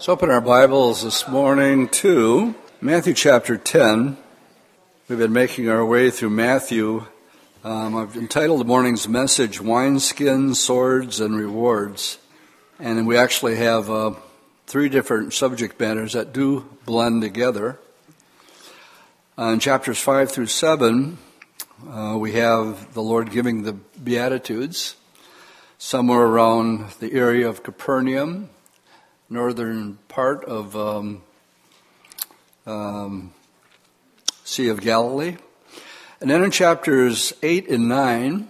Let's open our Bibles this morning to Matthew chapter 10. We've been making our way through Matthew. Um, I've entitled the morning's message, Wineskins, Swords, and Rewards. And we actually have uh, three different subject matters that do blend together. Uh, in chapters 5 through 7, uh, we have the Lord giving the Beatitudes, somewhere around the area of Capernaum northern part of um, um, Sea of Galilee. And then in chapters 8 and 9,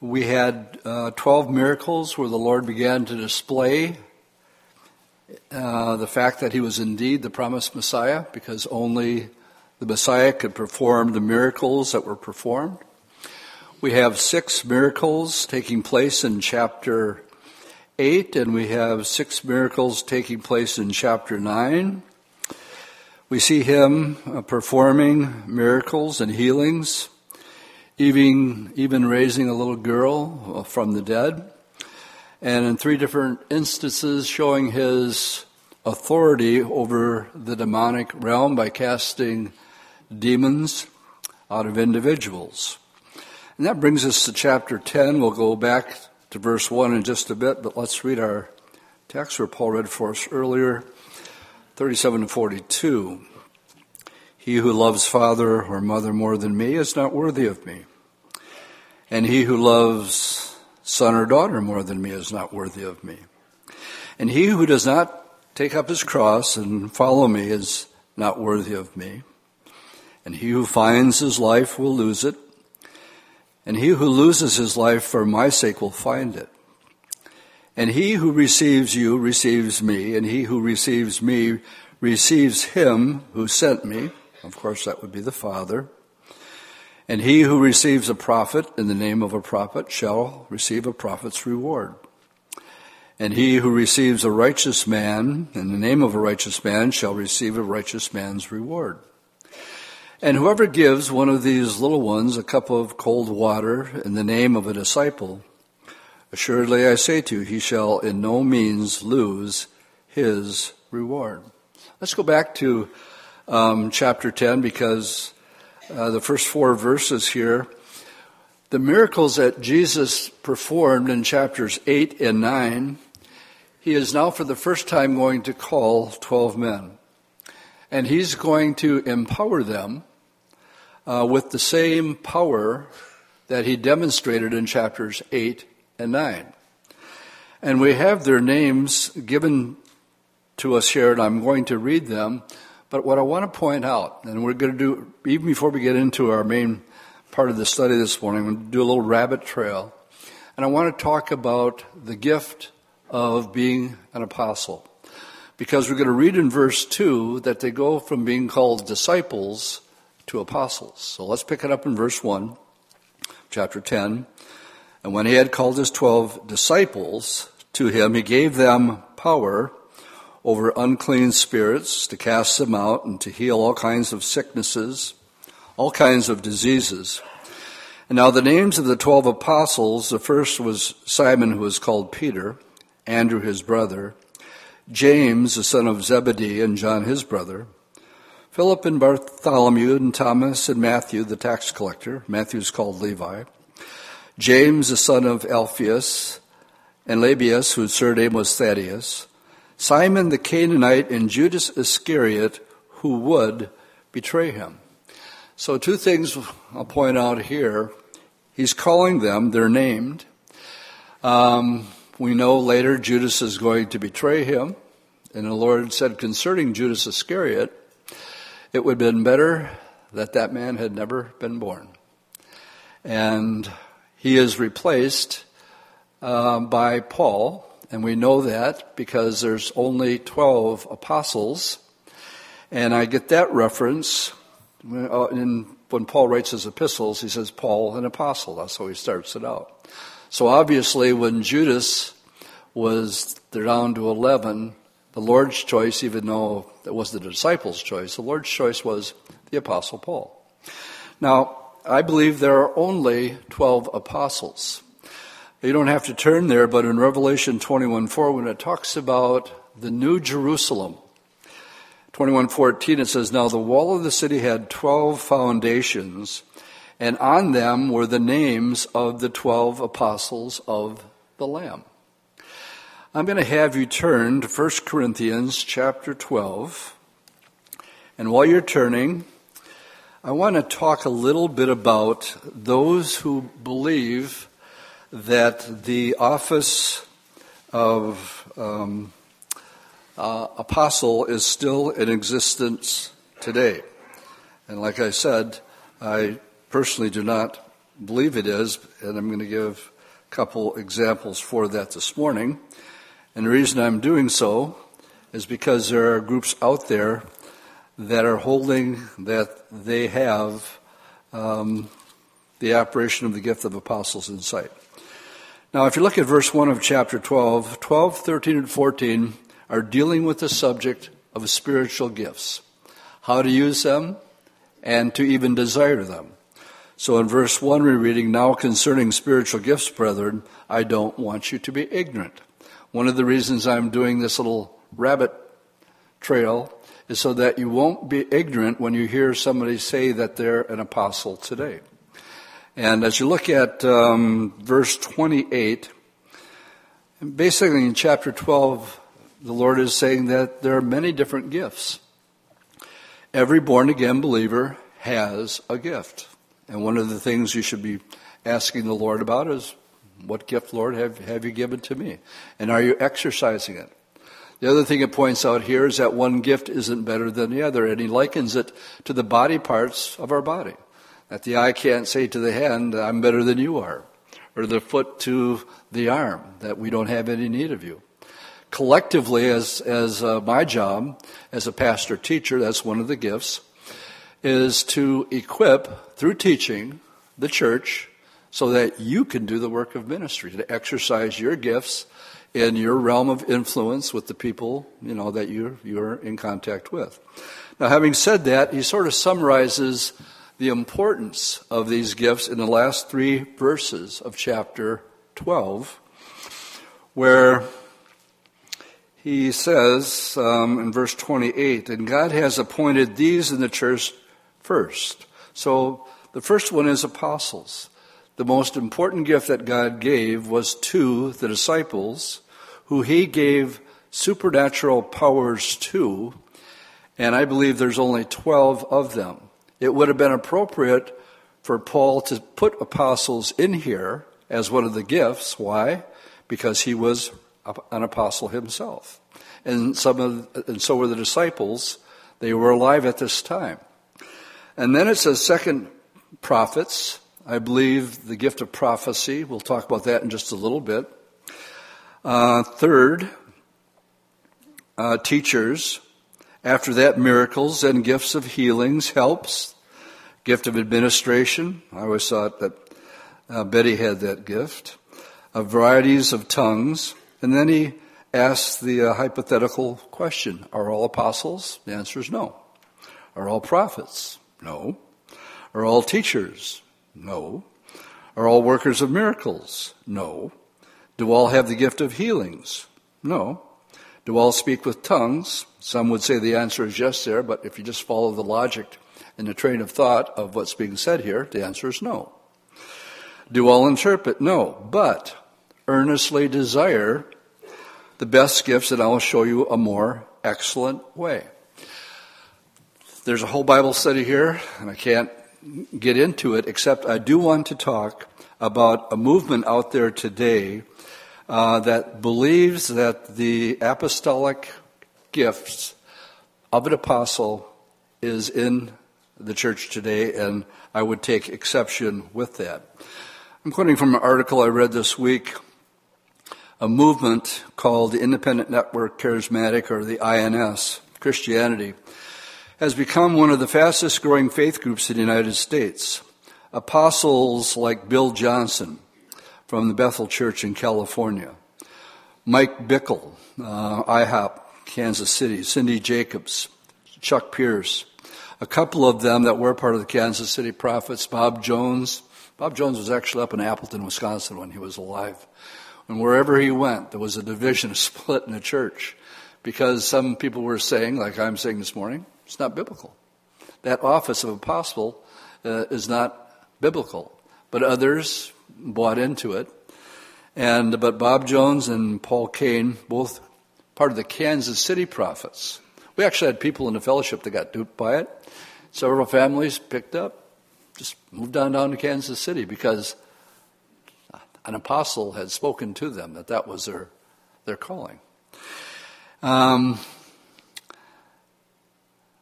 we had uh, 12 miracles where the Lord began to display uh, the fact that he was indeed the promised Messiah because only the Messiah could perform the miracles that were performed. We have six miracles taking place in chapter 8, and we have six miracles taking place in chapter 9. We see him uh, performing miracles and healings, even, even raising a little girl uh, from the dead, and in three different instances showing his authority over the demonic realm by casting demons out of individuals. And that brings us to chapter 10. We'll go back to verse 1 in just a bit, but let's read our text where Paul read for us earlier 37 to 42. He who loves father or mother more than me is not worthy of me. And he who loves son or daughter more than me is not worthy of me. And he who does not take up his cross and follow me is not worthy of me. And he who finds his life will lose it and he who loses his life for my sake will find it. And he who receives you receives me, and he who receives me receives him who sent me. Of course, that would be the Father. And he who receives a prophet in the name of a prophet shall receive a prophet's reward. And he who receives a righteous man in the name of a righteous man shall receive a righteous man's reward. And whoever gives one of these little ones a cup of cold water in the name of a disciple, assuredly I say to you, he shall in no means lose his reward. Let's go back to um, chapter 10 because uh, the first four verses here, the miracles that Jesus performed in chapters 8 and 9, he is now for the first time going to call 12 men. And he's going to empower them uh, with the same power that he demonstrated in chapters 8 and 9. And we have their names given to us here, and I'm going to read them. But what I want to point out, and we're going to do, even before we get into our main part of the study this morning, I'm going to do a little rabbit trail. And I want to talk about the gift of being an apostle. Because we're going to read in verse 2 that they go from being called disciples to apostles. So let's pick it up in verse 1, chapter 10. And when he had called his twelve disciples to him, he gave them power over unclean spirits to cast them out and to heal all kinds of sicknesses, all kinds of diseases. And now the names of the twelve apostles, the first was Simon, who was called Peter, Andrew his brother, James, the son of Zebedee, and John his brother, Philip and Bartholomew and Thomas and Matthew, the tax collector. Matthew's called Levi. James, the son of Alphaeus, and Lebbaeus, whose surname was Thaddeus. Simon the Canaanite and Judas Iscariot, who would betray him. So, two things I'll point out here. He's calling them, they're named. Um, we know later Judas is going to betray him. And the Lord said concerning Judas Iscariot, it would have been better that that man had never been born. And he is replaced uh, by Paul, and we know that because there's only 12 apostles. And I get that reference uh, in, when Paul writes his epistles, he says, Paul, an apostle. That's how he starts it out. So obviously, when Judas was down to 11, the Lord's choice, even though it was the disciples' choice, the Lord's choice was the Apostle Paul. Now, I believe there are only 12 apostles. You don't have to turn there, but in Revelation 21 4, when it talks about the New Jerusalem. 21:14 it says now the wall of the city had 12 foundations and on them were the names of the 12 apostles of the lamb. I'm going to have you turn to 1 Corinthians chapter 12. And while you're turning, I want to talk a little bit about those who believe that the office of um, uh, apostle is still in existence today. And like I said, I personally do not believe it is, and I'm going to give a couple examples for that this morning. And the reason I'm doing so is because there are groups out there that are holding that they have um, the operation of the gift of apostles in sight. Now, if you look at verse 1 of chapter 12, 12, 13, and 14 are dealing with the subject of spiritual gifts, how to use them, and to even desire them. So in verse 1, we're reading, Now concerning spiritual gifts, brethren, I don't want you to be ignorant. One of the reasons I'm doing this little rabbit trail is so that you won't be ignorant when you hear somebody say that they're an apostle today. And as you look at um, verse 28, basically in chapter 12, the Lord is saying that there are many different gifts. Every born again believer has a gift. And one of the things you should be asking the Lord about is, what gift, Lord, have, have you given to me? And are you exercising it? The other thing it points out here is that one gift isn't better than the other, and he likens it to the body parts of our body. That the eye can't say to the hand, I'm better than you are, or the foot to the arm, that we don't have any need of you collectively, as, as uh, my job as a pastor teacher, that's one of the gifts, is to equip through teaching the church so that you can do the work of ministry, to exercise your gifts in your realm of influence with the people, you know, that you're, you're in contact with. Now, having said that, he sort of summarizes the importance of these gifts in the last three verses of chapter 12, where he says um, in verse 28, and God has appointed these in the church first. So the first one is apostles. The most important gift that God gave was to the disciples, who he gave supernatural powers to, and I believe there's only 12 of them. It would have been appropriate for Paul to put apostles in here as one of the gifts. Why? Because he was an apostle himself. And, some of, and so were the disciples. They were alive at this time. And then it says, second, prophets. I believe the gift of prophecy. We'll talk about that in just a little bit. Uh, third, uh, teachers. After that, miracles and gifts of healings, helps, gift of administration. I always thought that uh, Betty had that gift. Uh, varieties of tongues, and then he asks the uh, hypothetical question Are all apostles? The answer is no. Are all prophets? No. Are all teachers? No. Are all workers of miracles? No. Do all have the gift of healings? No. Do all speak with tongues? Some would say the answer is yes there, but if you just follow the logic and the train of thought of what's being said here, the answer is no. Do all interpret? No. But earnestly desire the best gifts, and I will show you a more excellent way. There's a whole Bible study here, and I can't get into it, except I do want to talk about a movement out there today uh, that believes that the apostolic gifts of an apostle is in the church today, and I would take exception with that. I'm quoting from an article I read this week a movement called the Independent Network Charismatic or the INS Christianity has become one of the fastest growing faith groups in the United States. Apostles like Bill Johnson from the Bethel Church in California, Mike Bickle, uh, IHOP, Kansas City, Cindy Jacobs, Chuck Pierce, a couple of them that were part of the Kansas City Prophets, Bob Jones. Bob Jones was actually up in Appleton, Wisconsin when he was alive. And wherever he went, there was a division, a split in the church because some people were saying, like I'm saying this morning, it's not biblical. That office of apostle uh, is not biblical. But others bought into it. And, but Bob Jones and Paul Cain, both part of the Kansas City prophets. We actually had people in the fellowship that got duped by it. Several families picked up, just moved on down to Kansas City because an apostle had spoken to them that that was their, their calling. Um,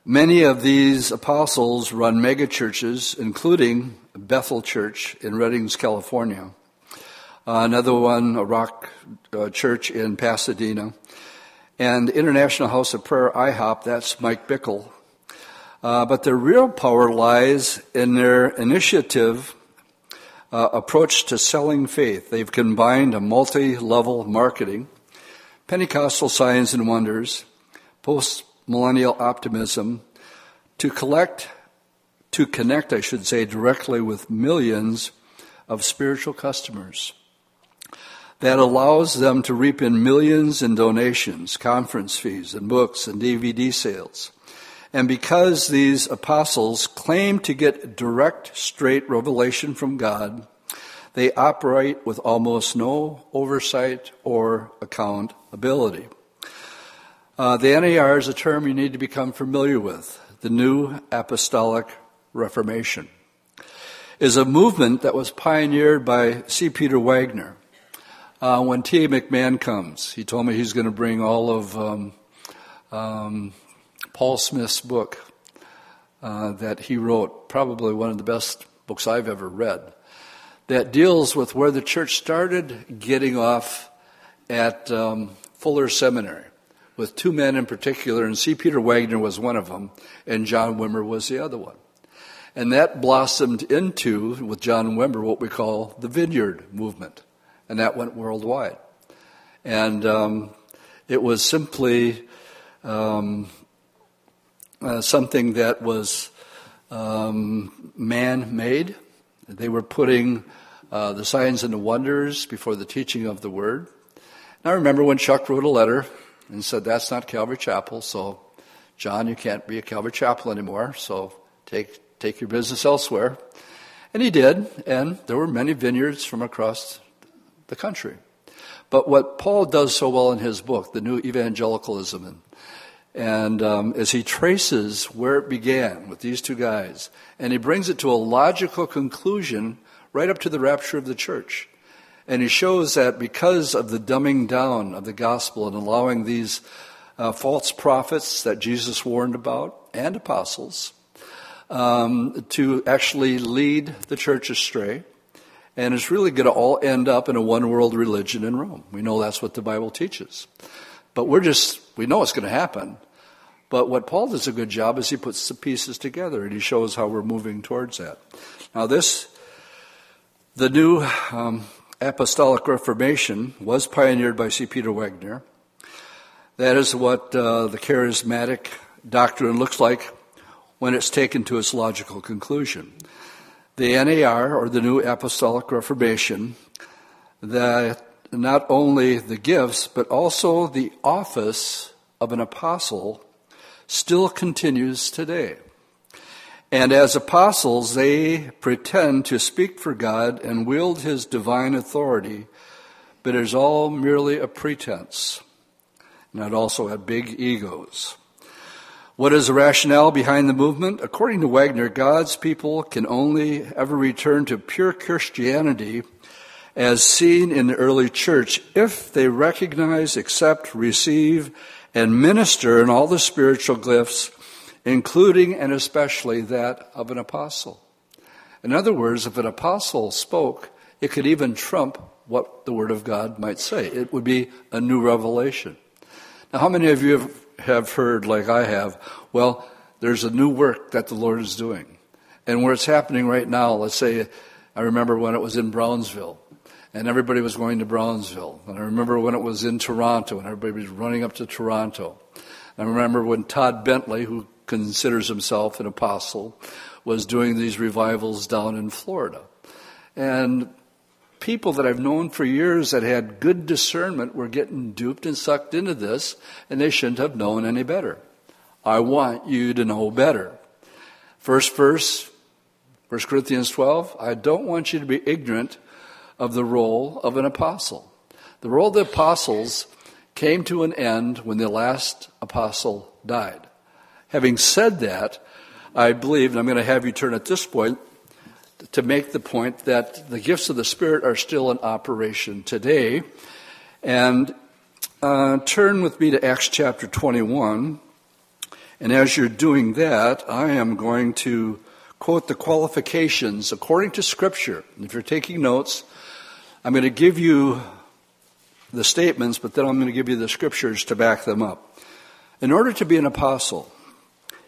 many of these apostles run megachurches, including Bethel Church in Reddings, California. Uh, another one, a rock uh, church in Pasadena. And International House of Prayer, IHOP, that's Mike Bickle. Uh, but their real power lies in their initiative uh, approach to selling faith. They've combined a multi level marketing, Pentecostal signs and wonders, post millennial optimism to collect, to connect, I should say, directly with millions of spiritual customers. That allows them to reap in millions in donations, conference fees, and books and DVD sales. And because these apostles claim to get direct, straight revelation from God, they operate with almost no oversight or accountability. Uh, the NAR is a term you need to become familiar with. The New Apostolic Reformation is a movement that was pioneered by C. Peter Wagner. Uh, when T. McMahon comes, he told me he's going to bring all of um, um, Paul Smith's book uh, that he wrote, probably one of the best books I've ever read, that deals with where the church started getting off at um, Fuller Seminary, with two men in particular, and C. Peter Wagner was one of them, and John Wimber was the other one. And that blossomed into, with John Wimber, what we call the Vineyard Movement. And that went worldwide. And um, it was simply um, uh, something that was um, man made. They were putting uh, the signs and the wonders before the teaching of the word. And I remember when Chuck wrote a letter and said, That's not Calvary Chapel, so John, you can't be a Calvary Chapel anymore, so take, take your business elsewhere. And he did, and there were many vineyards from across the country. But what Paul does so well in his book, The New Evangelicalism, and and um, as he traces where it began with these two guys, and he brings it to a logical conclusion right up to the rapture of the church. And he shows that because of the dumbing down of the gospel and allowing these uh, false prophets that Jesus warned about and apostles um, to actually lead the church astray, and it's really going to all end up in a one world religion in Rome. We know that's what the Bible teaches. But we're just, we know it's going to happen. But what Paul does a good job is he puts the pieces together and he shows how we're moving towards that. Now, this, the new um, apostolic reformation was pioneered by C. Peter Wagner. That is what uh, the charismatic doctrine looks like when it's taken to its logical conclusion. The NAR, or the New Apostolic Reformation, that not only the gifts, but also the office of an apostle still continues today. And as apostles, they pretend to speak for God and wield his divine authority, but it is all merely a pretense. And it also had big egos. What is the rationale behind the movement? According to Wagner, God's people can only ever return to pure Christianity as seen in the early church if they recognize, accept, receive, and minister in all the spiritual gifts, including and especially that of an apostle. In other words, if an apostle spoke, it could even trump what the Word of God might say. It would be a new revelation. Now, how many of you have heard, like I have, well, there's a new work that the Lord is doing? And where it's happening right now, let's say, I remember when it was in Brownsville and everybody was going to Brownsville. And I remember when it was in Toronto, and everybody was running up to Toronto. I remember when Todd Bentley, who considers himself an apostle, was doing these revivals down in Florida. And people that I've known for years that had good discernment were getting duped and sucked into this, and they shouldn't have known any better. I want you to know better. First verse, 1 Corinthians 12, I don't want you to be ignorant of the role of an apostle. The role of the apostles came to an end when the last apostle died. Having said that, I believe, and I'm going to have you turn at this point to make the point that the gifts of the Spirit are still in operation today. And uh, turn with me to Acts chapter 21. And as you're doing that, I am going to quote the qualifications according to Scripture. If you're taking notes, I'm going to give you the statements, but then I'm going to give you the scriptures to back them up. In order to be an apostle,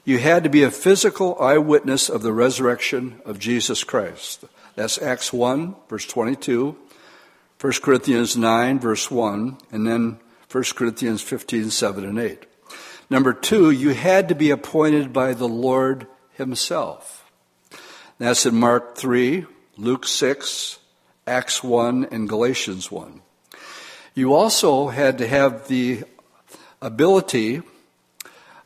you had to be a physical eyewitness of the resurrection of Jesus Christ. That's Acts 1, verse 22, 1 Corinthians 9, verse 1, and then 1 Corinthians 15, 7, and 8. Number two, you had to be appointed by the Lord Himself. That's in Mark 3, Luke 6, Acts 1, and Galatians 1. You also had to have the ability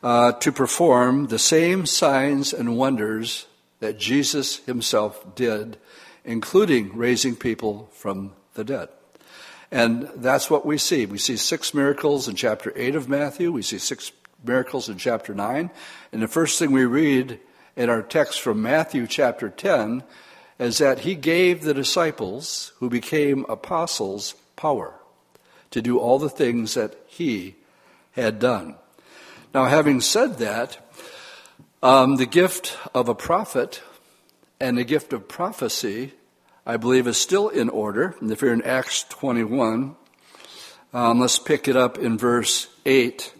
uh, to perform the same signs and wonders that Jesus himself did, including raising people from the dead. And that's what we see. We see six miracles in chapter 8 of Matthew. We see six miracles in chapter 9. And the first thing we read in our text from Matthew chapter 10 is that he gave the disciples who became apostles power to do all the things that he had done. Now, having said that, um, the gift of a prophet and the gift of prophecy, I believe, is still in order. And if you're in Acts 21, um, let's pick it up in verse 8.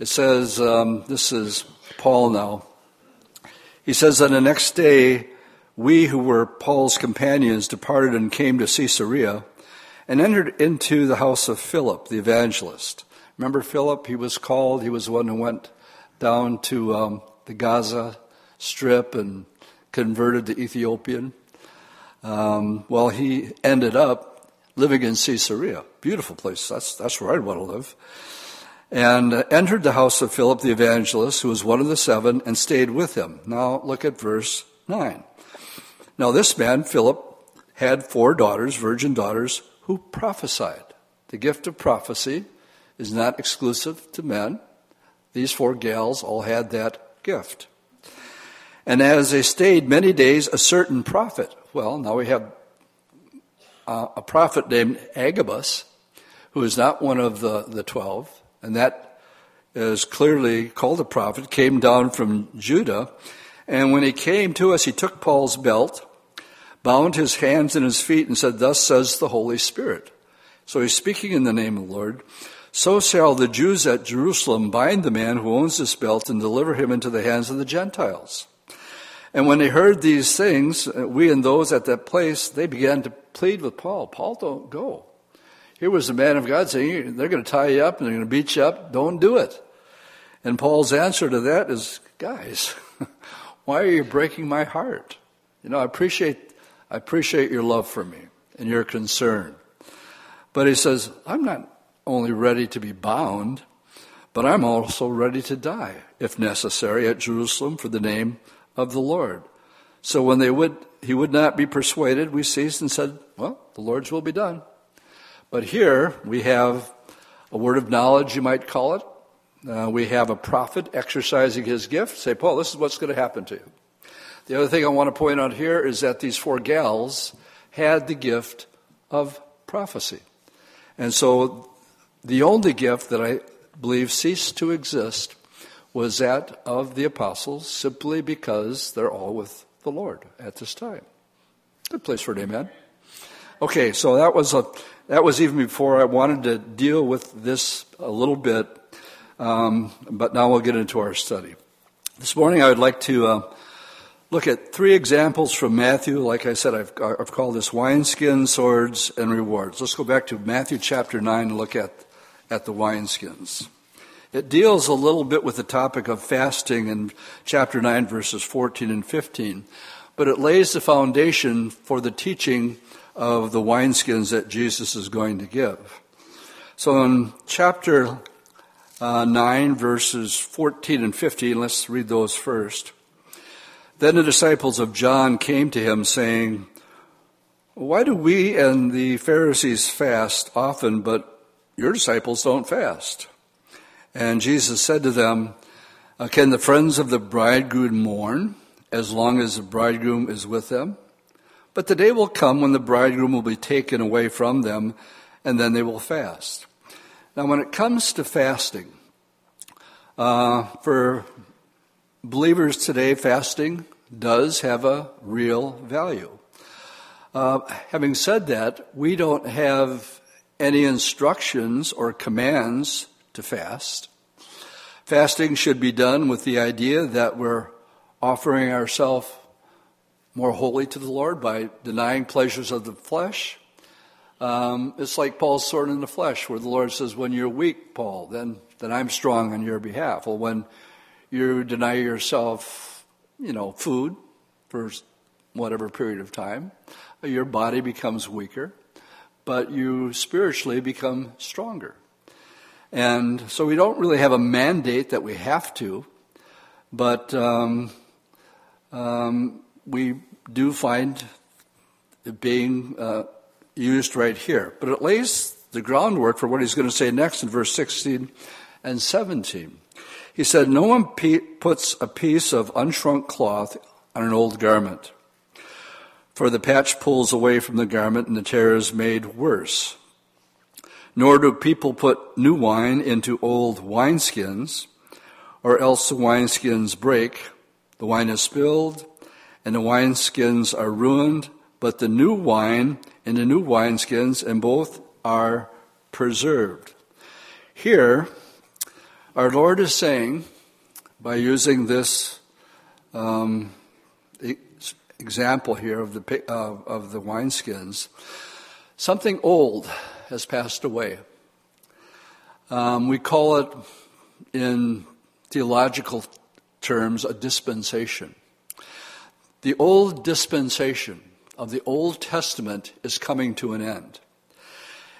It says, um, this is Paul now. He says, On the next day, we who were Paul's companions departed and came to Caesarea and entered into the house of Philip the evangelist Remember Philip? He was called. He was the one who went down to um, the Gaza Strip and converted the Ethiopian. Um, well, he ended up living in Caesarea. Beautiful place. That's, that's where I'd want to live. And uh, entered the house of Philip the evangelist, who was one of the seven, and stayed with him. Now look at verse 9. Now this man, Philip, had four daughters, virgin daughters, who prophesied. The gift of prophecy is not exclusive to men. These four gals all had that gift. And as they stayed many days, a certain prophet, well, now we have uh, a prophet named Agabus, who is not one of the, the twelve, and that is clearly called a prophet, came down from Judah. And when he came to us, he took Paul's belt, bound his hands and his feet, and said, Thus says the Holy Spirit. So he's speaking in the name of the Lord. So shall the Jews at Jerusalem bind the man who owns this belt and deliver him into the hands of the Gentiles. And when they heard these things, uh, we and those at that place, they began to plead with Paul. Paul, don't go. Here was the man of God saying, they're going to tie you up and they're going to beat you up. Don't do it. And Paul's answer to that is, guys, why are you breaking my heart? You know, I appreciate, I appreciate your love for me and your concern. But he says, I'm not only ready to be bound, but I'm also ready to die, if necessary, at Jerusalem for the name of the Lord. So when they would, he would not be persuaded, we ceased and said, Well, the Lord's will be done. But here we have a word of knowledge, you might call it. Uh, we have a prophet exercising his gift. Say, Paul, this is what's going to happen to you. The other thing I want to point out here is that these four gals had the gift of prophecy. And so the only gift that I believe ceased to exist was that of the apostles simply because they're all with the Lord at this time. Good place for an amen. Okay, so that was a that was even before I wanted to deal with this a little bit, um, but now we'll get into our study. This morning I would like to uh, look at three examples from Matthew. Like I said, I've, I've called this wineskin, swords, and rewards. Let's go back to Matthew chapter 9 and look at at the wineskins. It deals a little bit with the topic of fasting in chapter 9, verses 14 and 15, but it lays the foundation for the teaching of the wineskins that Jesus is going to give. So in chapter uh, 9, verses 14 and 15, let's read those first. Then the disciples of John came to him, saying, Why do we and the Pharisees fast often, but your disciples don't fast? And Jesus said to them, uh, Can the friends of the bridegroom mourn as long as the bridegroom is with them? But the day will come when the bridegroom will be taken away from them, and then they will fast. Now, when it comes to fasting, uh, for believers today, fasting does have a real value. Uh, having said that, we don't have any instructions or commands to fast. Fasting should be done with the idea that we're offering ourselves more wholly to the Lord by denying pleasures of the flesh. Um, it's like Paul's sword in the flesh, where the Lord says, When you're weak, Paul, then, then I'm strong on your behalf. Well, when you deny yourself, you know, food for whatever period of time, your body becomes weaker, but you spiritually become stronger. And so we don't really have a mandate that we have to, but um, um, we do find it being uh, used right here. But it lays the groundwork for what he's going to say next in verse 16 and 17. He said, No one puts a piece of unshrunk cloth on an old garment, for the patch pulls away from the garment and the tear is made worse. Nor do people put new wine into old wineskins, or else the wineskins break, the wine is spilled, and the wineskins are ruined, but the new wine in the new wineskins, and both are preserved. Here, our Lord is saying, by using this um, example here of the, of the wineskins, something old has passed away. Um, we call it, in theological terms, a dispensation. The old dispensation of the Old Testament is coming to an end.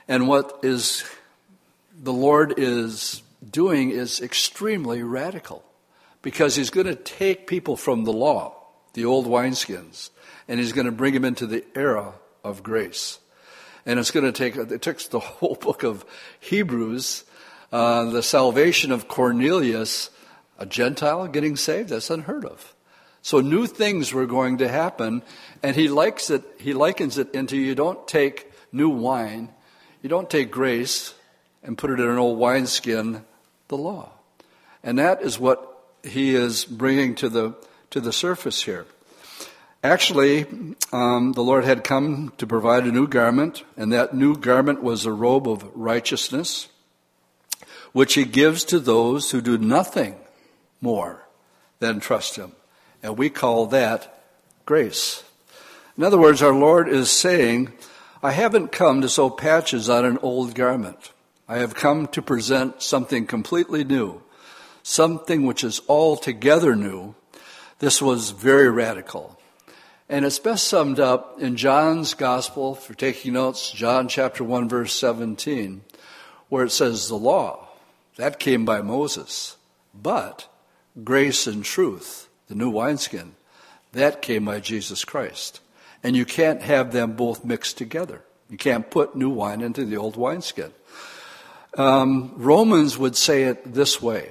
And what is the Lord is doing is extremely radical because he's going to take people from the law, the old wineskins, and he's going to bring them into the era of grace. And it's going to take, it takes the whole book of Hebrews, uh, the salvation of Cornelius, a Gentile getting saved, that's unheard of. So new things were going to happen, and he likes it, he likens it into you don't take new wine, you don't take grace and put it in an old wineskin the law. And that is what he is bringing to the, to the surface here. Actually, um, the Lord had come to provide a new garment, and that new garment was a robe of righteousness, which he gives to those who do nothing more than trust him. And we call that grace. In other words, our Lord is saying, I haven't come to sew patches on an old garment. I have come to present something completely new, something which is altogether new. This was very radical. And it's best summed up in John's Gospel, for taking notes, John chapter 1, verse 17, where it says, The law, that came by Moses, but grace and truth, the new wineskin, that came by Jesus Christ. And you can't have them both mixed together. You can't put new wine into the old wineskin. Um, Romans would say it this way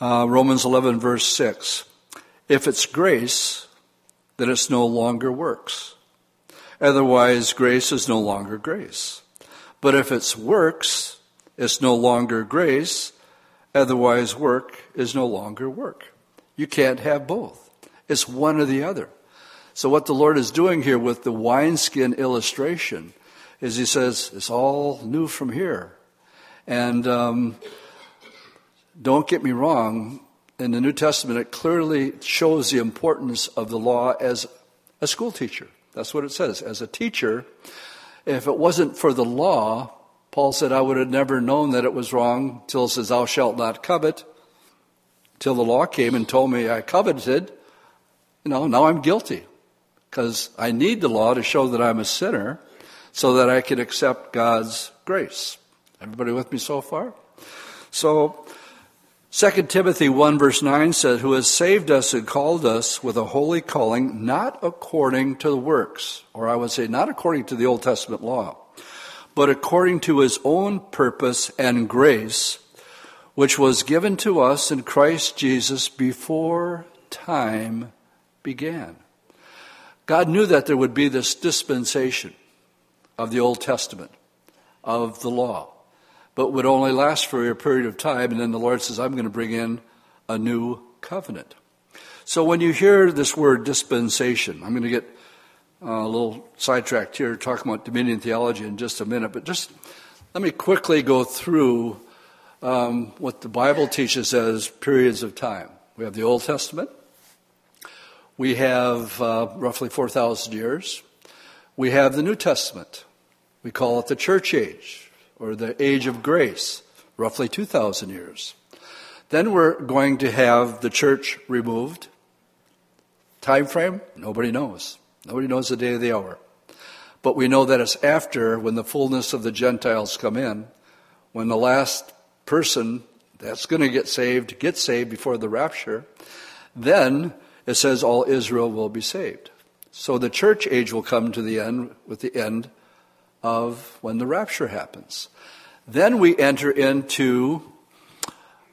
uh, Romans 11, verse 6. If it's grace, then it's no longer works. Otherwise, grace is no longer grace. But if it's works, it's no longer grace. Otherwise, work is no longer work. You can't have both. It's one or the other. So, what the Lord is doing here with the wineskin illustration is he says, it's all new from here. And um, don't get me wrong, in the New Testament, it clearly shows the importance of the law as a school teacher. That's what it says. As a teacher, if it wasn't for the law, Paul said, I would have never known that it was wrong till it says, Thou shalt not covet. Till the law came and told me I coveted, you know, now I'm guilty. because I need the law to show that I'm a sinner so that I can accept God's grace. Everybody with me so far? So, 2 Timothy 1 verse 9 says, Who has saved us and called us with a holy calling, not according to the works, or I would say not according to the Old Testament law, but according to his own purpose and grace, which was given to us in Christ Jesus before time began. God knew that there would be this dispensation of the Old Testament, of the law but would only last for a period of time. And then the Lord says, I'm going to bring in a new covenant. So when you hear this word dispensation, I'm going to get uh, a little sidetracked here talking about dominion theology in just a minute, but just let me quickly go through um, what the Bible teaches as periods of time. We have the Old Testament. We have uh, roughly 4,000 years. We have the New Testament. We call it the church age or the age of grace, roughly 2,000 years. Then we're going to have the church removed. Time frame? Nobody knows. Nobody knows the day of the hour. But we know that it's after when the fullness of the Gentiles come in, when the last person that's going to get saved gets saved before the rapture, then it says all Israel will be saved. So the church age will come to the end with the end of when the rapture happens. Then we enter into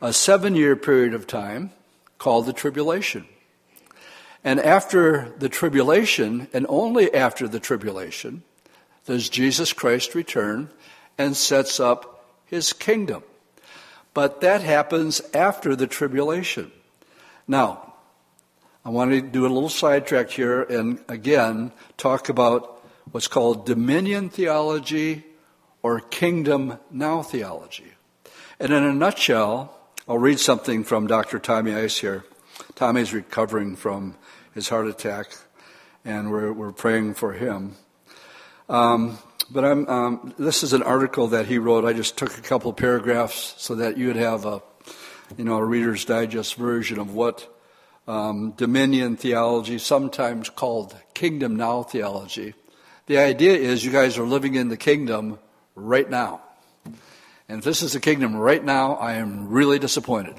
a seven year period of time called the tribulation. And after the tribulation, and only after the tribulation, does Jesus Christ return and sets up his kingdom. But that happens after the tribulation. Now, I want to do a little sidetrack here and again talk about what's called dominion theology or kingdom now theology. And in a nutshell, I'll read something from Dr. Tommy Ice here. Tommy's recovering from his heart attack, and we're, we're praying for him. Um, but um, this is an article that he wrote. I just took a couple paragraphs so that you'd have a, you know, a Reader's Digest version of what um, dominion theology, sometimes called kingdom now theology, the idea is you guys are living in the kingdom right now. And if this is the kingdom right now, I am really disappointed.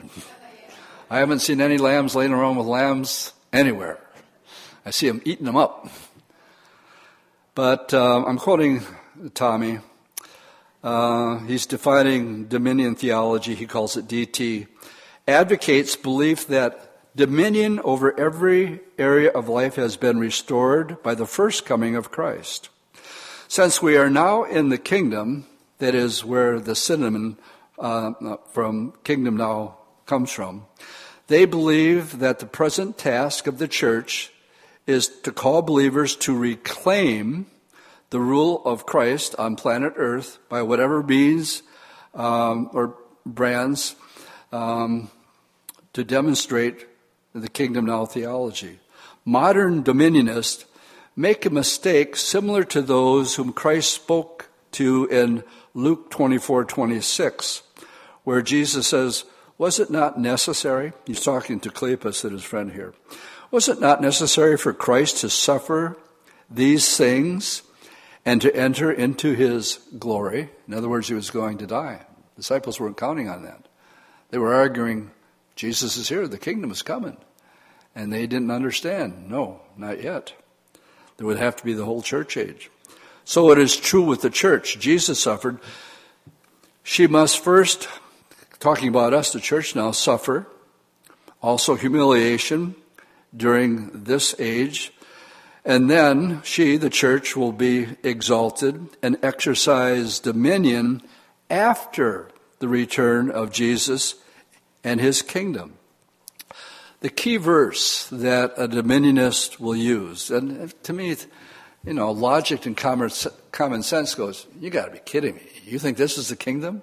I haven't seen any lambs laying around with lambs anywhere. I see them eating them up. But uh, I'm quoting Tommy. Uh, he's defining dominion theology. He calls it DT. Advocates belief that Dominion over every area of life has been restored by the first coming of Christ. Since we are now in the kingdom, that is where the synonym uh, from kingdom now comes from, they believe that the present task of the church is to call believers to reclaim the rule of Christ on planet Earth by whatever means um, or brands um, to demonstrate the kingdom now theology. Modern dominionists make a mistake similar to those whom Christ spoke to in Luke 24 26, where Jesus says, Was it not necessary? He's talking to Cleopas and his friend here. Was it not necessary for Christ to suffer these things and to enter into his glory? In other words, he was going to die. disciples weren't counting on that. They were arguing, Jesus is here, the kingdom is coming. And they didn't understand. No, not yet. There would have to be the whole church age. So it is true with the church. Jesus suffered. She must first, talking about us, the church now, suffer. Also humiliation during this age. And then she, the church, will be exalted and exercise dominion after the return of Jesus and his kingdom the key verse that a dominionist will use, and to me, you know, logic and common sense goes, you got to be kidding me. You think this is the kingdom?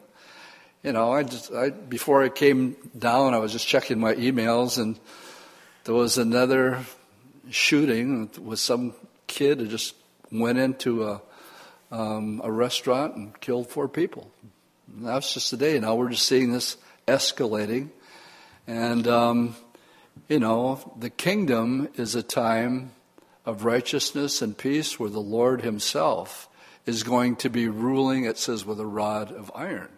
You know, I just, I, before I came down, I was just checking my emails, and there was another shooting with some kid who just went into a, um, a restaurant and killed four people. And that was just today. Now we're just seeing this escalating. And um, you know, the kingdom is a time of righteousness and peace where the Lord Himself is going to be ruling, it says, with a rod of iron.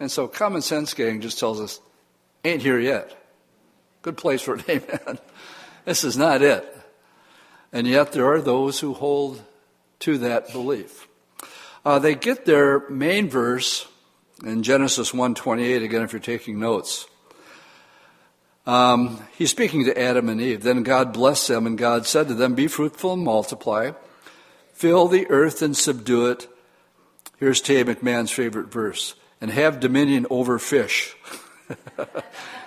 And so common sense gang just tells us, ain't here yet. Good place for it, amen. this is not it. And yet there are those who hold to that belief. Uh, they get their main verse in Genesis 1:28 again if you're taking notes. Um, he's speaking to Adam and Eve. Then God blessed them, and God said to them, Be fruitful and multiply, fill the earth and subdue it. Here's Tay McMahon's favorite verse and have dominion over fish.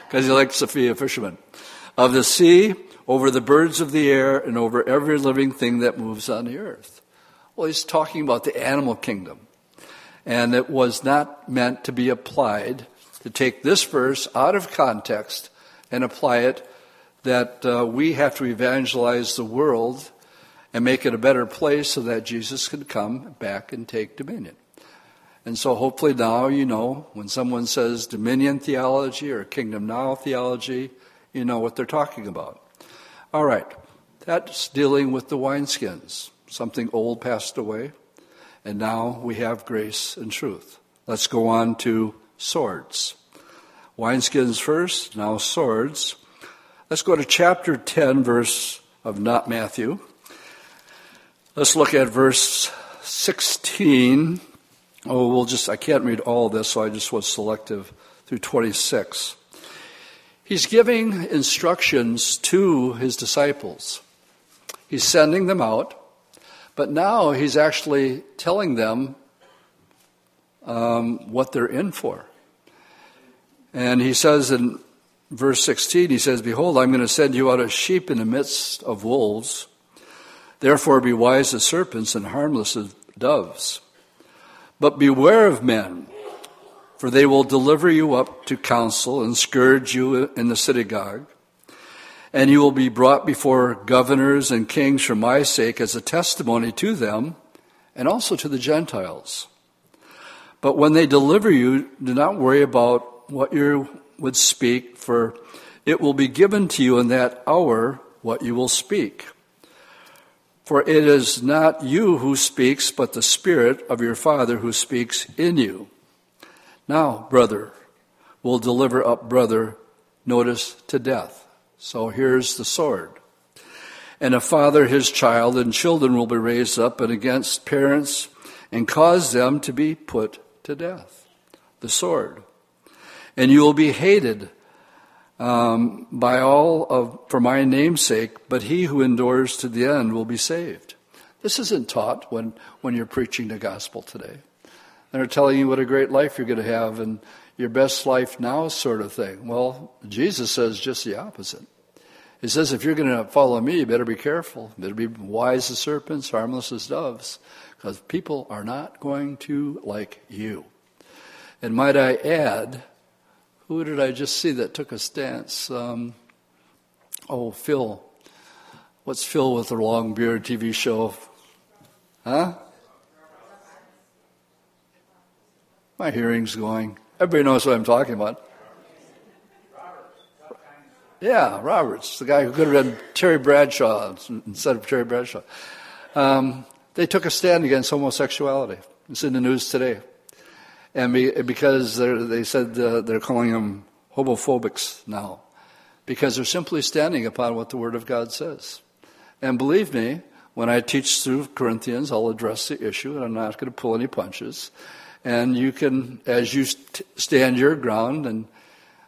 Because he likes to be a fisherman. Of the sea, over the birds of the air, and over every living thing that moves on the earth. Well, he's talking about the animal kingdom. And it was not meant to be applied to take this verse out of context and apply it that uh, we have to evangelize the world and make it a better place so that Jesus can come back and take dominion. And so hopefully now you know when someone says dominion theology or kingdom now theology, you know what they're talking about. All right, that's dealing with the wineskins. Something old passed away, and now we have grace and truth. Let's go on to swords. Wineskins first, now swords. Let's go to chapter 10, verse of not Matthew. Let's look at verse 16. Oh, we'll just, I can't read all this, so I just was selective through 26. He's giving instructions to his disciples. He's sending them out, but now he's actually telling them um, what they're in for. And he says in verse 16, he says, Behold, I'm going to send you out as sheep in the midst of wolves. Therefore be wise as serpents and harmless as doves. But beware of men, for they will deliver you up to council and scourge you in the synagogue. And you will be brought before governors and kings for my sake as a testimony to them and also to the Gentiles. But when they deliver you, do not worry about what you would speak, for it will be given to you in that hour what you will speak. For it is not you who speaks, but the Spirit of your Father who speaks in you. Now, brother will deliver up brother, notice, to death. So here's the sword. And a father his child, and children will be raised up and against parents and cause them to be put to death. The sword and you will be hated um, by all of, for my name's sake, but he who endures to the end will be saved. This isn't taught when, when you're preaching the gospel today. They're telling you what a great life you're going to have and your best life now sort of thing. Well, Jesus says just the opposite. He says, if you're going to follow me, you better be careful. You better be wise as serpents, harmless as doves, because people are not going to like you. And might I add, who did I just see that took a stance? Um, oh, Phil. What's Phil with the long beard TV show? Huh? My hearing's going. Everybody knows what I'm talking about. Yeah, Roberts, the guy who could have been Terry Bradshaw instead of Terry Bradshaw. Um, they took a stand against homosexuality. It's in the news today and be, because they said uh, they're calling them homophobics now, because they're simply standing upon what the Word of God says. And believe me, when I teach through Corinthians, I'll address the issue, and I'm not going to pull any punches. And you can, as you st- stand your ground, and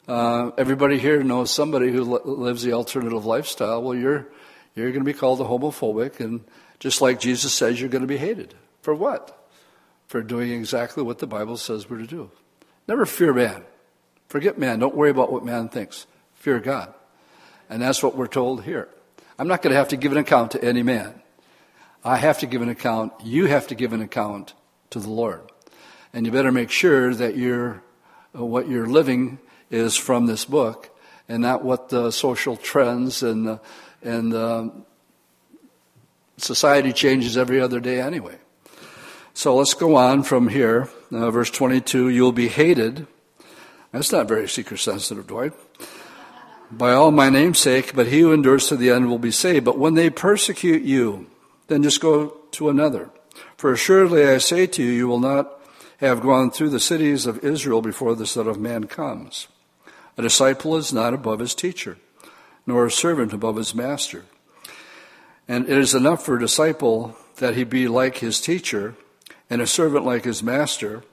uh, everybody here knows somebody who li- lives the alternative lifestyle. Well, you're you're going to be called a homophobic, and just like Jesus says, you're going to be hated for what? For doing exactly what the Bible says we're to do. Never fear man. Forget man. Don't worry about what man thinks. Fear God. And that's what we're told here. I'm not going to have to give an account to any man. I have to give an account. You have to give an account to the Lord. And you better make sure that you're, uh, what you're living is from this book and not what the social trends and, and society changes every other day anyway. So let's go on from here. Uh, verse 22 You'll be hated. That's not very seeker sensitive, Dwight. by all my name's sake, but he who endures to the end will be saved. But when they persecute you, then just go to another. For assuredly I say to you, you will not have gone through the cities of Israel before the Son of Man comes. A disciple is not above his teacher, nor a servant above his master. And it is enough for a disciple that he be like his teacher, and a servant like his master.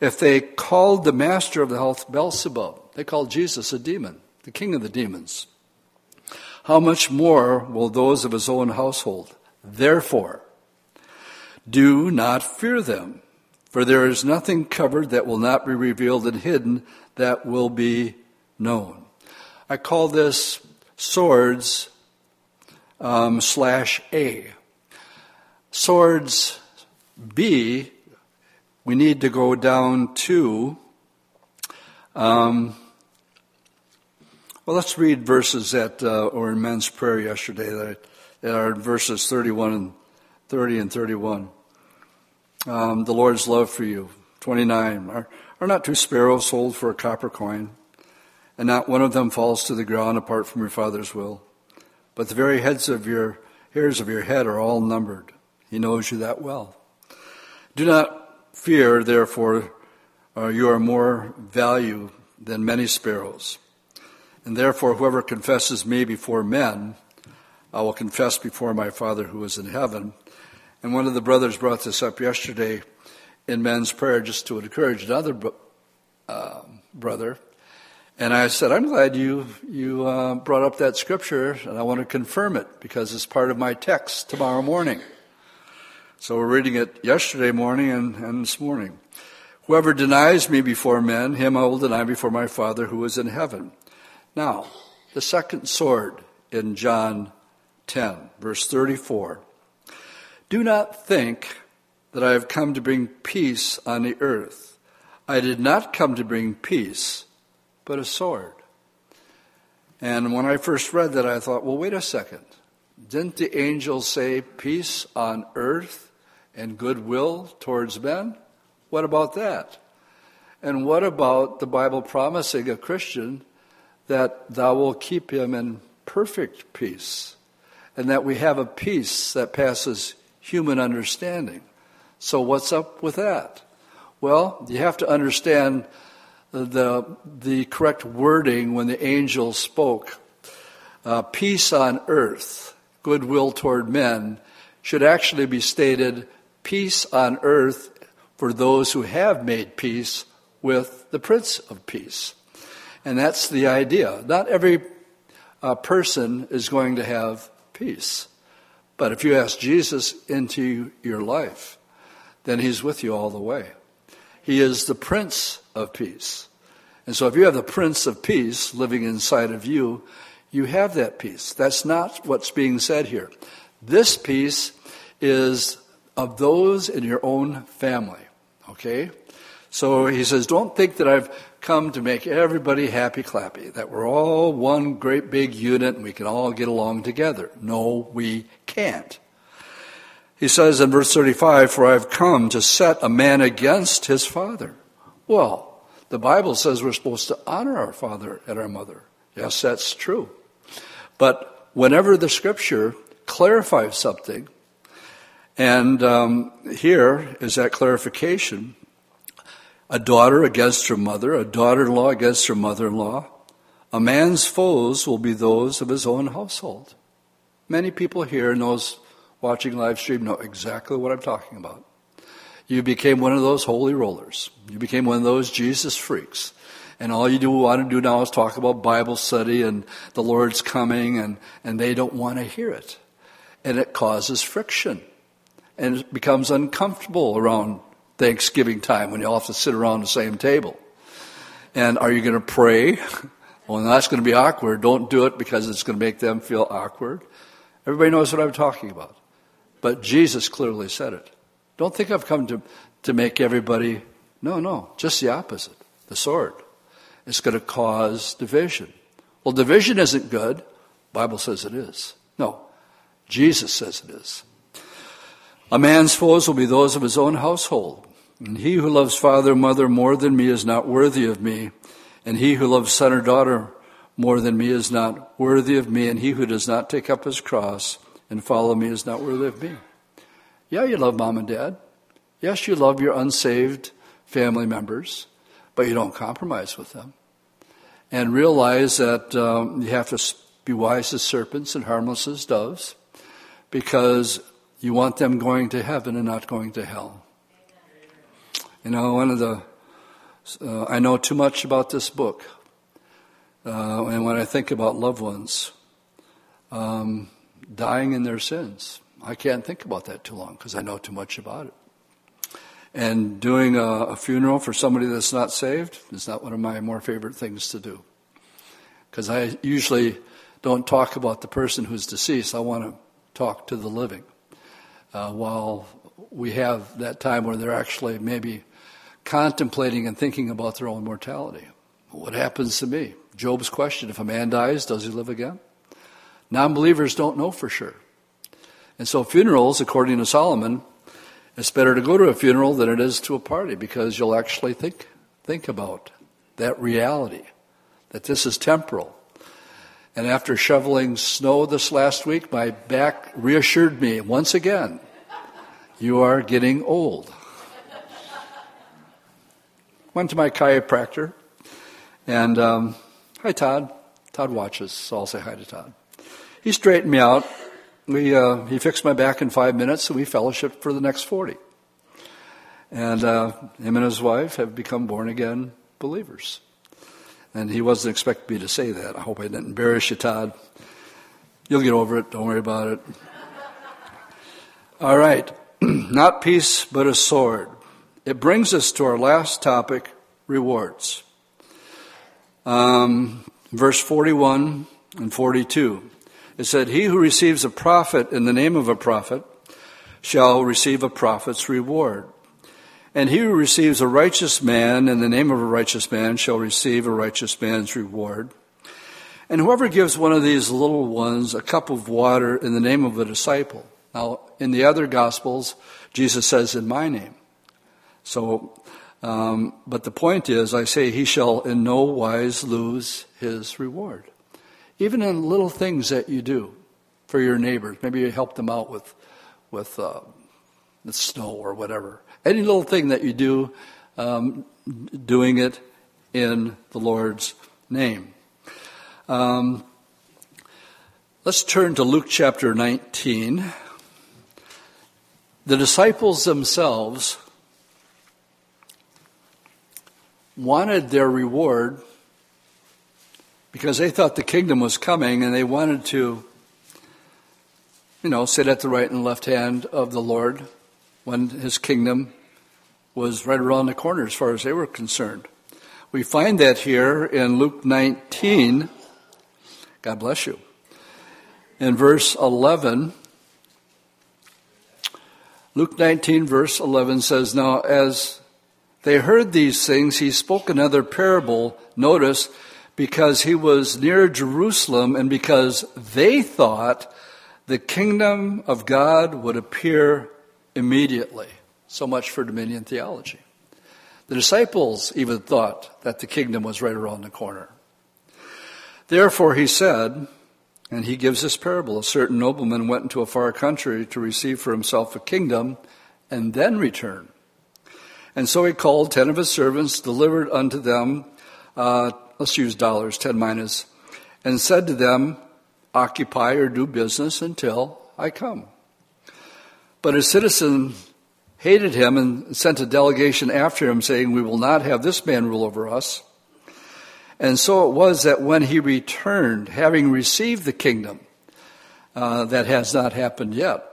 If they called the master of the house Beelzebub, they called Jesus a demon the king of the demons. How much more will those of his own household? Therefore, do not fear them, for there is nothing covered that will not be revealed and hidden that will be known. I call this swords um, slash A. Swords B, we need to go down to um, well, let's read verses that uh, were in men's prayer yesterday that, that are verses 31 and 30 and 31. Um, the Lord's love for you. 29. Are, are not two sparrows sold for a copper coin? And not one of them falls to the ground apart from your Father's will. But the very heads of your hairs of your head are all numbered. He knows you that well. Do not fear, therefore, uh, you are more value than many sparrows. And therefore, whoever confesses me before men, I will confess before my Father who is in heaven. And one of the brothers brought this up yesterday in men's prayer just to encourage another uh, brother. And I said, I'm glad you, you uh, brought up that scripture, and I want to confirm it because it's part of my text tomorrow morning. So we're reading it yesterday morning and, and this morning. Whoever denies me before men, him I will deny before my Father who is in heaven. Now, the second sword in John 10, verse 34. Do not think that I have come to bring peace on the earth. I did not come to bring peace, but a sword. And when I first read that, I thought, well, wait a second. Didn't the angels say peace on earth and goodwill towards men? What about that? And what about the Bible promising a Christian that thou wilt keep him in perfect peace, and that we have a peace that passes human understanding. So, what's up with that? Well, you have to understand the, the correct wording when the angel spoke. Uh, peace on earth, goodwill toward men, should actually be stated peace on earth for those who have made peace with the Prince of Peace. And that's the idea. Not every uh, person is going to have peace. But if you ask Jesus into your life, then he's with you all the way. He is the Prince of Peace. And so if you have the Prince of Peace living inside of you, you have that peace. That's not what's being said here. This peace is of those in your own family. Okay? So he says, don't think that I've come to make everybody happy clappy, that we're all one great big unit and we can all get along together. No, we can't. He says in verse 35, For I've come to set a man against his father. Well, the Bible says we're supposed to honor our father and our mother. Yes, that's true. But whenever the scripture clarifies something, and um, here is that clarification, a daughter against her mother, a daughter in law against her mother in law. A man's foes will be those of his own household. Many people here and those watching live stream know exactly what I'm talking about. You became one of those holy rollers. You became one of those Jesus freaks. And all you do want to do now is talk about Bible study and the Lord's coming and, and they don't want to hear it. And it causes friction. And it becomes uncomfortable around Thanksgiving time when you all have to sit around the same table. And are you going to pray? Well, that's going to be awkward. Don't do it because it's going to make them feel awkward. Everybody knows what I'm talking about. But Jesus clearly said it. Don't think I've come to, to make everybody. No, no, just the opposite. The sword. It's going to cause division. Well, division isn't good. Bible says it is. No, Jesus says it is. A man's foes will be those of his own household. And he who loves father or mother more than me is not worthy of me. And he who loves son or daughter more than me is not worthy of me, and he who does not take up his cross and follow me is not worthy of me. Yeah, you love mom and dad. Yes, you love your unsaved family members, but you don't compromise with them. And realize that um, you have to be wise as serpents and harmless as doves because you want them going to heaven and not going to hell. You know, one of the, uh, I know too much about this book. Uh, and when I think about loved ones um, dying in their sins, I can't think about that too long because I know too much about it. And doing a, a, funeral for somebody that's not saved is not one of my more favorite things to do. Because I usually don't talk about the person who's deceased, I want to talk to the living. Uh, while we have that time where they're actually maybe contemplating and thinking about their own mortality. What happens to me? Job's question if a man dies, does he live again? Non believers don't know for sure. And so, funerals, according to Solomon, it's better to go to a funeral than it is to a party because you'll actually think, think about that reality, that this is temporal. And after shoveling snow this last week, my back reassured me once again you are getting old. Went to my chiropractor, and um, hi, Todd. Todd watches, so I'll say hi to Todd. He straightened me out. We, uh, he fixed my back in five minutes, and we fellowshiped for the next 40. And uh, him and his wife have become born again believers. And he wasn't expecting me to say that. I hope I didn't embarrass you, Todd. You'll get over it. Don't worry about it. All right. Not peace, but a sword. It brings us to our last topic rewards. Um, verse 41 and 42. It said, He who receives a prophet in the name of a prophet shall receive a prophet's reward. And he who receives a righteous man in the name of a righteous man shall receive a righteous man's reward. And whoever gives one of these little ones a cup of water in the name of a disciple. Now, in the other Gospels, Jesus says, in my name. So, um, but the point is, I say, he shall in no wise lose his reward. Even in little things that you do for your neighbors. Maybe you help them out with, with uh, the snow or whatever. Any little thing that you do, um, doing it in the Lord's name. Um, let's turn to Luke chapter 19. The disciples themselves wanted their reward because they thought the kingdom was coming and they wanted to, you know, sit at the right and left hand of the Lord when his kingdom was right around the corner as far as they were concerned. We find that here in Luke 19. God bless you. In verse 11, Luke 19, verse 11 says, Now as they heard these things, he spoke another parable, notice, because he was near Jerusalem and because they thought the kingdom of God would appear immediately. So much for dominion theology. The disciples even thought that the kingdom was right around the corner. Therefore, he said, and he gives this parable a certain nobleman went into a far country to receive for himself a kingdom and then return. And so he called ten of his servants, delivered unto them, uh, let's use dollars, ten and said to them, Occupy or do business until I come. But his citizen hated him and sent a delegation after him, saying, We will not have this man rule over us. And so it was that when he returned, having received the kingdom, uh, that has not happened yet,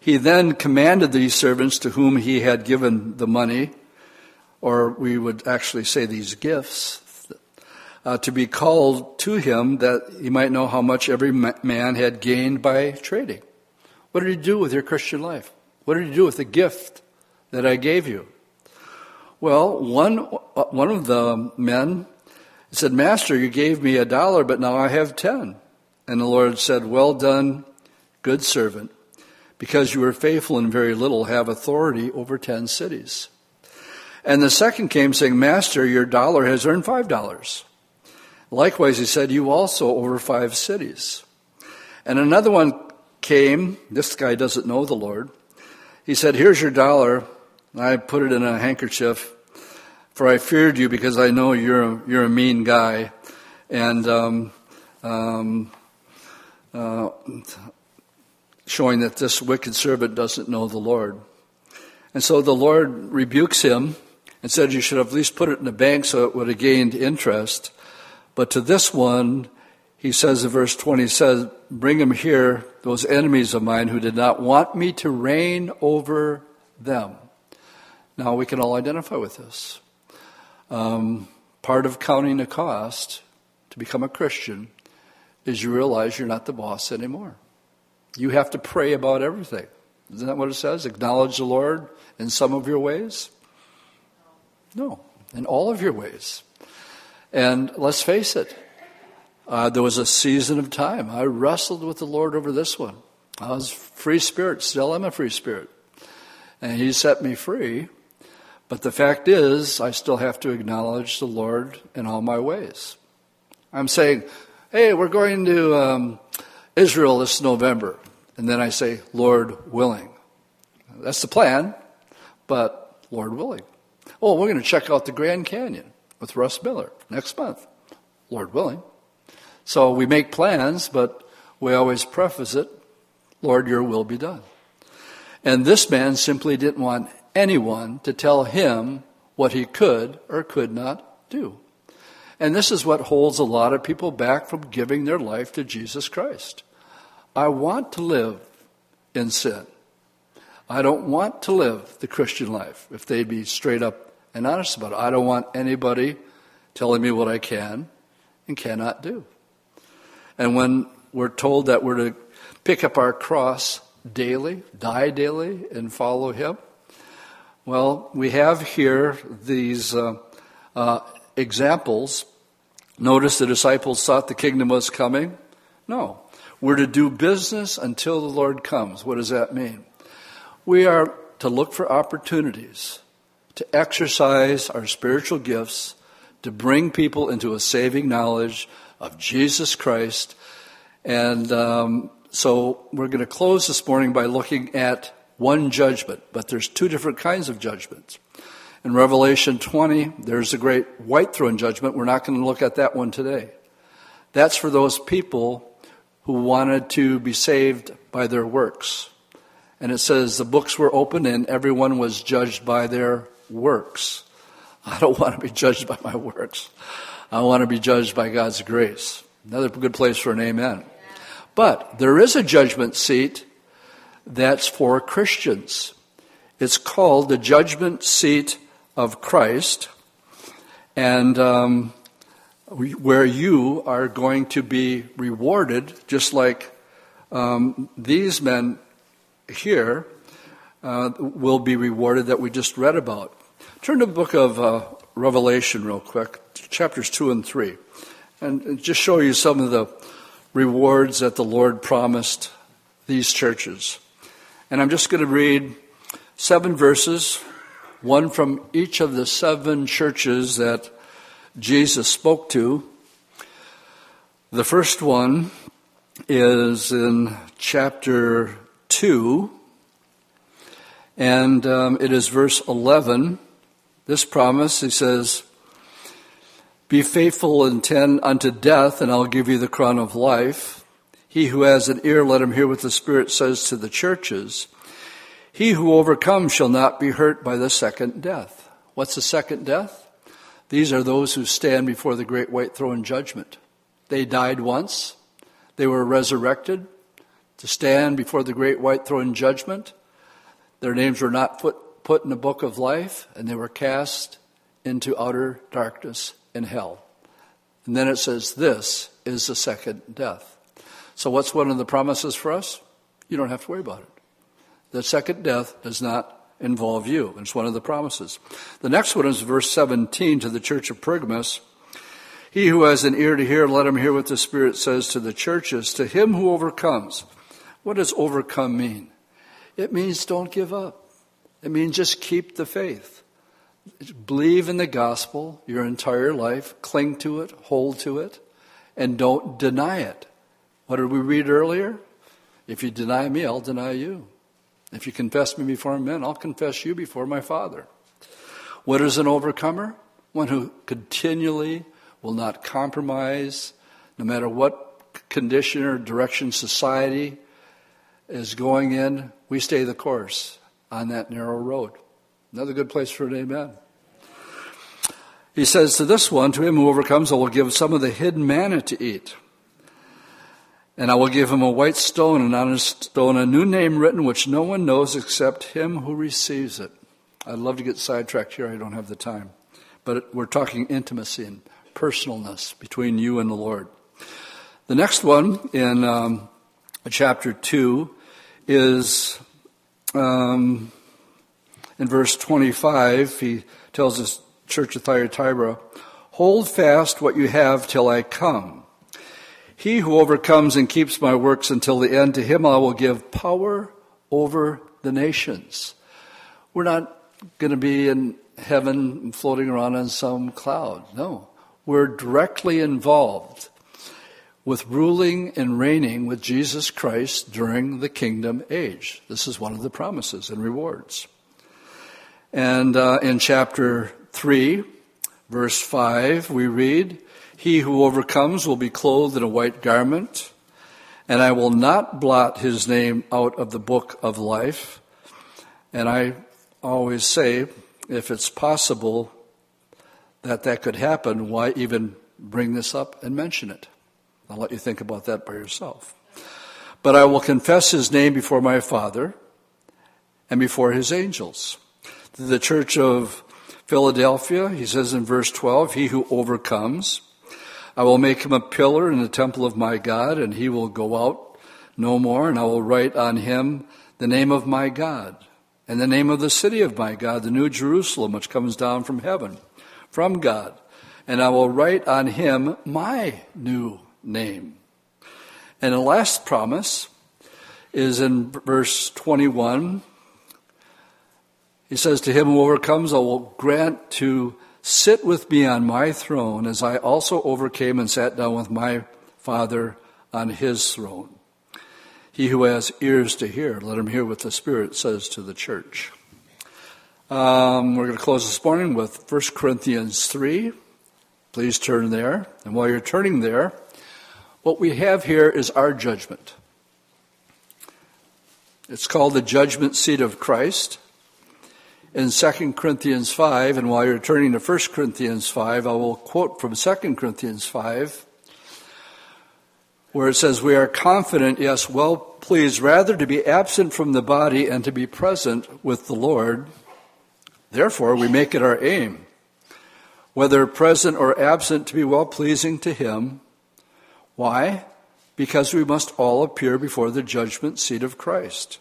he then commanded these servants to whom he had given the money, or we would actually say these gifts, uh, to be called to him that he might know how much every man had gained by trading. What did you do with your Christian life? What did you do with the gift that I gave you? Well, one, uh, one of the men said, Master, you gave me a dollar, but now I have ten. And the Lord said, Well done, good servant. Because you were faithful in very little, have authority over ten cities. And the second came saying, Master, your dollar has earned five dollars. Likewise, he said, You also over five cities. And another one came. This guy doesn't know the Lord. He said, Here's your dollar. I put it in a handkerchief, for I feared you because I know you're a, you're a mean guy. And um, um, uh, showing that this wicked servant doesn't know the Lord. And so the Lord rebukes him and said, You should have at least put it in the bank so it would have gained interest. But to this one, he says in verse 20, he says, Bring them here, those enemies of mine who did not want me to reign over them. Now we can all identify with this. Um, part of counting the cost to become a Christian is you realize you're not the boss anymore. You have to pray about everything. Isn't that what it says? Acknowledge the Lord in some of your ways? No, in all of your ways. And let's face it, uh, there was a season of time. I wrestled with the Lord over this one. I was free spirit, still am a free spirit. And He set me free. But the fact is, I still have to acknowledge the Lord in all my ways. I'm saying, hey, we're going to um, Israel this November. And then I say, Lord willing. That's the plan, but Lord willing. Oh, we're going to check out the Grand Canyon with Russ Miller next month. Lord willing. So we make plans, but we always preface it, Lord, your will be done. And this man simply didn't want anyone to tell him what he could or could not do. And this is what holds a lot of people back from giving their life to Jesus Christ. I want to live in sin. I don't want to live the Christian life if they'd be straight up and honest about it. I don't want anybody telling me what I can and cannot do. And when we're told that we're to pick up our cross daily, die daily, and follow Him, well, we have here these uh, uh, examples. Notice the disciples thought the kingdom was coming. No. We're to do business until the Lord comes. What does that mean? We are to look for opportunities to exercise our spiritual gifts to bring people into a saving knowledge of Jesus Christ. And um, so we're going to close this morning by looking at one judgment, but there's two different kinds of judgments. In Revelation 20, there's a great white throne judgment. We're not going to look at that one today. That's for those people who wanted to be saved by their works. And it says the books were opened and everyone was judged by their works. I don't want to be judged by my works. I want to be judged by God's grace. Another good place for an amen. But there is a judgment seat that's for Christians. It's called the judgment seat of Christ, and um, where you are going to be rewarded, just like um, these men here uh, will be rewarded that we just read about. Turn to the book of uh, Revelation real quick, chapters 2 and 3, and just show you some of the rewards that the Lord promised these churches. And I'm just going to read seven verses, one from each of the seven churches that Jesus spoke to. The first one is in chapter 2, and um, it is verse 11. This promise, he says, Be faithful and tend unto death, and I'll give you the crown of life. He who has an ear, let him hear what the Spirit says to the churches. He who overcomes shall not be hurt by the second death. What's the second death? These are those who stand before the great white throne judgment. They died once. They were resurrected to stand before the great white throne judgment. Their names were not put, put in the book of life, and they were cast into outer darkness in hell. And then it says, This is the second death. So, what's one of the promises for us? You don't have to worry about it. The second death does not involve you. It's one of the promises. The next one is verse 17 to the church of Pergamos. He who has an ear to hear, let him hear what the Spirit says to the churches. To him who overcomes. What does overcome mean? It means don't give up. It means just keep the faith. Believe in the gospel your entire life, cling to it, hold to it, and don't deny it. What did we read earlier? If you deny me, I'll deny you. If you confess me before men, I'll confess you before my Father. What is an overcomer? One who continually will not compromise, no matter what condition or direction society is going in, we stay the course on that narrow road. Another good place for an amen. He says to this one, to him who overcomes, I will give some of the hidden manna to eat. And I will give him a white stone, and on his stone a new name written, which no one knows except him who receives it. I'd love to get sidetracked here. I don't have the time. But we're talking intimacy and personalness between you and the Lord. The next one in um, chapter 2 is um, in verse 25. He tells us, church of Thyatira, hold fast what you have till I come. He who overcomes and keeps my works until the end, to him I will give power over the nations. We're not going to be in heaven floating around on some cloud. No. We're directly involved with ruling and reigning with Jesus Christ during the kingdom age. This is one of the promises and rewards. And uh, in chapter 3, verse 5, we read, He who overcomes will be clothed in a white garment, and I will not blot his name out of the book of life. And I always say, if it's possible that that could happen, why even bring this up and mention it? I'll let you think about that by yourself. But I will confess his name before my Father and before his angels. The church of Philadelphia, he says in verse 12, he who overcomes, I will make him a pillar in the temple of my God, and he will go out no more, and I will write on him the name of my God and the name of the city of my God, the New Jerusalem, which comes down from heaven, from God. And I will write on him my new name. And the last promise is in verse 21. He says, To him who overcomes, I will grant to sit with me on my throne, as I also overcame and sat down with my Father on his throne. He who has ears to hear, let him hear what the Spirit says to the church. Um, we're going to close this morning with 1 Corinthians 3. Please turn there. And while you're turning there, what we have here is our judgment. It's called the judgment seat of Christ. In 2 Corinthians 5, and while you're turning to 1 Corinthians 5, I will quote from 2 Corinthians 5 where it says, We are confident, yes, well pleased, rather to be absent from the body and to be present with the Lord. Therefore, we make it our aim, whether present or absent, to be well pleasing to Him. Why? Because we must all appear before the judgment seat of Christ,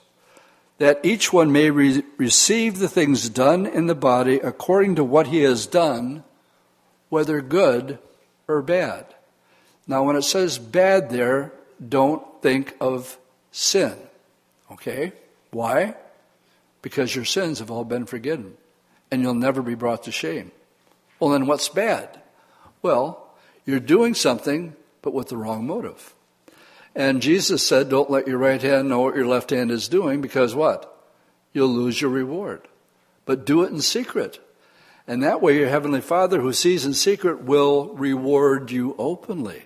that each one may re- receive the things done in the body according to what he has done, whether good or bad. Now, when it says bad there, don't think of sin. Okay? Why? Because your sins have all been forgiven and you'll never be brought to shame. Well, then what's bad? Well, you're doing something, but with the wrong motive. And Jesus said, Don't let your right hand know what your left hand is doing, because what? You'll lose your reward. But do it in secret. And that way, your Heavenly Father, who sees in secret, will reward you openly.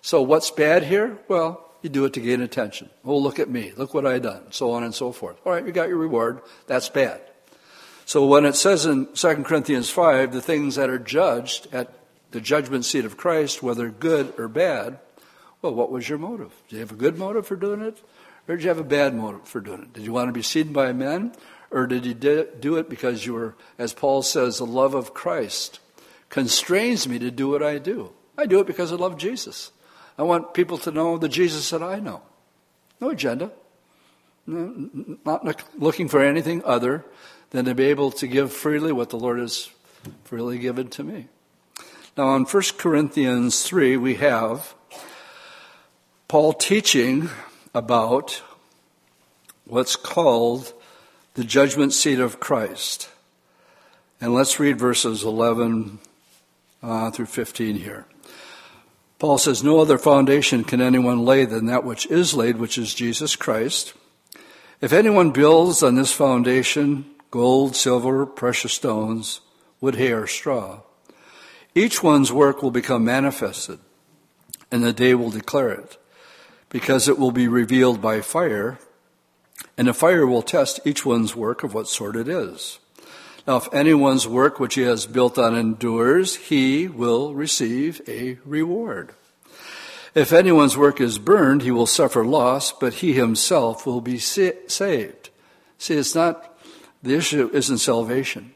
So what's bad here? Well, you do it to gain attention. Oh, look at me. Look what I done. So on and so forth. All right, you got your reward. That's bad. So when it says in 2 Corinthians 5, the things that are judged at the judgment seat of Christ, whether good or bad, well, what was your motive? Did you have a good motive for doing it? Or did you have a bad motive for doing it? Did you want to be seen by men? Or did you do it because you were, as Paul says, the love of Christ constrains me to do what I do? I do it because I love Jesus. I want people to know the Jesus that I know. No agenda. Not looking for anything other than to be able to give freely what the Lord has freely given to me. Now, in 1 Corinthians 3, we have Paul teaching about what's called the judgment seat of Christ. And let's read verses 11 uh, through 15 here. Paul says, No other foundation can anyone lay than that which is laid, which is Jesus Christ. If anyone builds on this foundation gold, silver, precious stones, wood, hay, or straw, each one's work will become manifested, and the day will declare it, because it will be revealed by fire, and the fire will test each one's work of what sort it is. Now, if anyone's work which he has built on endures, he will receive a reward. If anyone's work is burned, he will suffer loss, but he himself will be saved. See, it's not, the issue isn't salvation.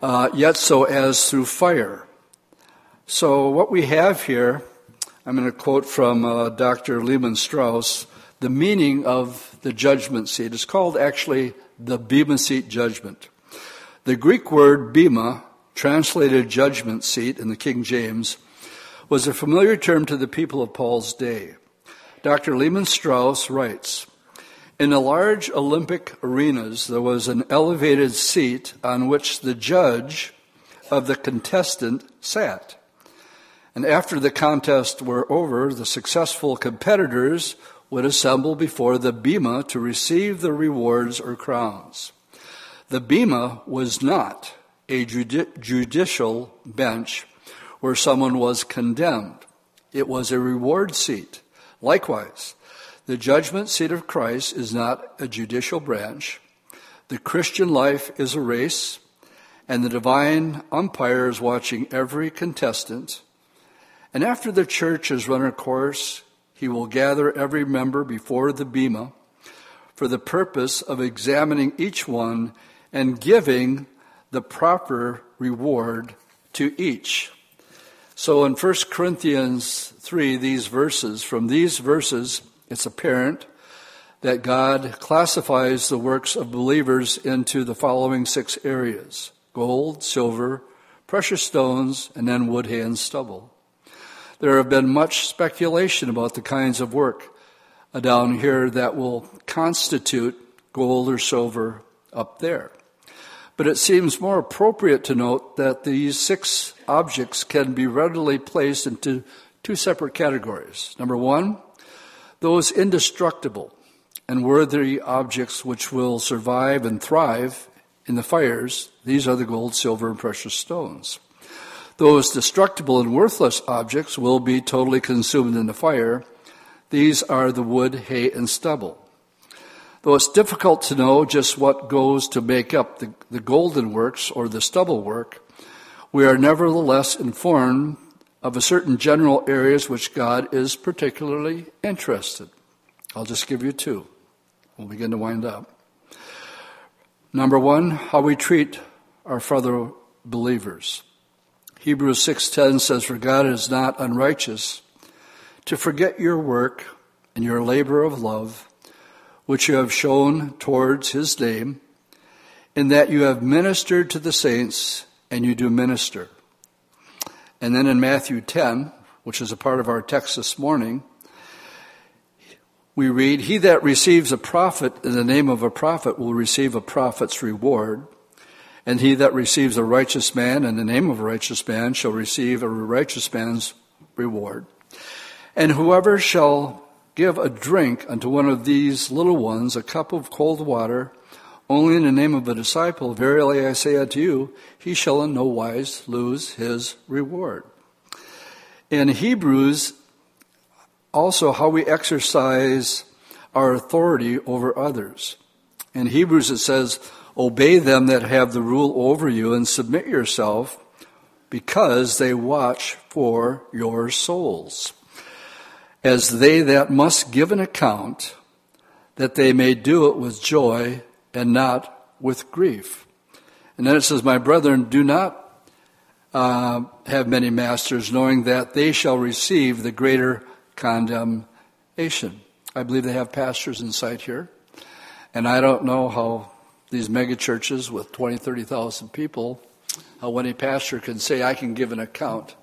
Uh, yet so as through fire. So what we have here, I'm going to quote from uh, Dr. Lehman Strauss, the meaning of the judgment seat is called actually the Bema seat judgment. The Greek word bema, translated judgment seat in the King James, was a familiar term to the people of Paul's day. Dr. Lehman Strauss writes, in the large Olympic arenas, there was an elevated seat on which the judge of the contestant sat. And after the contest were over, the successful competitors would assemble before the bema to receive the rewards or crowns. The Bema was not a judi- judicial bench where someone was condemned. It was a reward seat. Likewise, the judgment seat of Christ is not a judicial branch. The Christian life is a race, and the divine umpire is watching every contestant. And after the church has run her course, he will gather every member before the Bema for the purpose of examining each one and giving the proper reward to each. So in 1 Corinthians 3, these verses, from these verses, it's apparent that God classifies the works of believers into the following six areas gold, silver, precious stones, and then wood, hay, and stubble. There have been much speculation about the kinds of work uh, down here that will constitute gold or silver up there. But it seems more appropriate to note that these six objects can be readily placed into two separate categories. Number one, those indestructible and worthy objects which will survive and thrive in the fires. These are the gold, silver, and precious stones. Those destructible and worthless objects will be totally consumed in the fire. These are the wood, hay, and stubble. Though it's difficult to know just what goes to make up the, the golden works or the stubble work, we are nevertheless informed of a certain general areas which God is particularly interested. I'll just give you two. We'll begin to wind up. Number one, how we treat our fellow believers. Hebrews 6:10 says, "For God is not unrighteous to forget your work and your labor of love, which you have shown towards his name, in that you have ministered to the saints and you do minister. And then in Matthew 10, which is a part of our text this morning, we read, He that receives a prophet in the name of a prophet will receive a prophet's reward. And he that receives a righteous man in the name of a righteous man shall receive a righteous man's reward. And whoever shall Give a drink unto one of these little ones a cup of cold water, only in the name of a disciple. Verily I say unto you, he shall in no wise lose his reward. In Hebrews, also how we exercise our authority over others. In Hebrews it says, Obey them that have the rule over you and submit yourself because they watch for your souls as they that must give an account, that they may do it with joy and not with grief. And then it says, My brethren, do not uh, have many masters, knowing that they shall receive the greater condemnation. I believe they have pastors in sight here. And I don't know how these mega churches with 20, 30,000 people, uh, when a pastor can say, I can give an account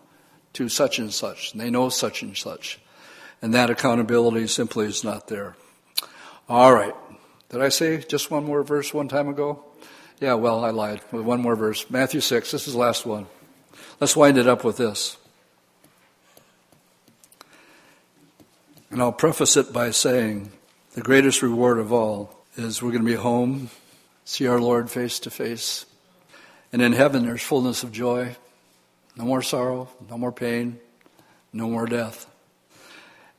to such and such, and they know such and such. And that accountability simply is not there. All right. Did I say just one more verse one time ago? Yeah, well, I lied. One more verse. Matthew 6. This is the last one. Let's wind it up with this. And I'll preface it by saying the greatest reward of all is we're going to be home, see our Lord face to face. And in heaven, there's fullness of joy. No more sorrow, no more pain, no more death.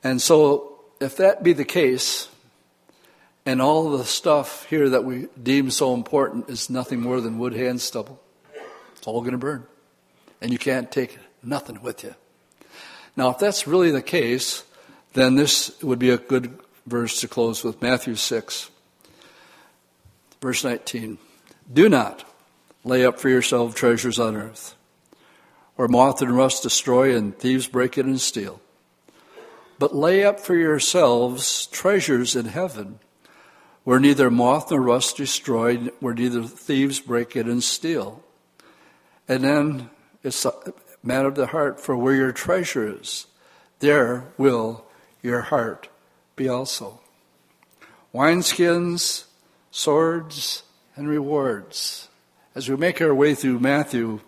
And so, if that be the case, and all the stuff here that we deem so important is nothing more than wood, hay, and stubble, it's all going to burn. And you can't take nothing with you. Now, if that's really the case, then this would be a good verse to close with Matthew 6, verse 19. Do not lay up for yourself treasures on earth, where moth and rust destroy and thieves break in and steal. But lay up for yourselves treasures in heaven, where neither moth nor rust destroy, where neither thieves break in and steal. And then it's a matter of the heart, for where your treasure is, there will your heart be also. Wineskins, swords, and rewards. As we make our way through Matthew,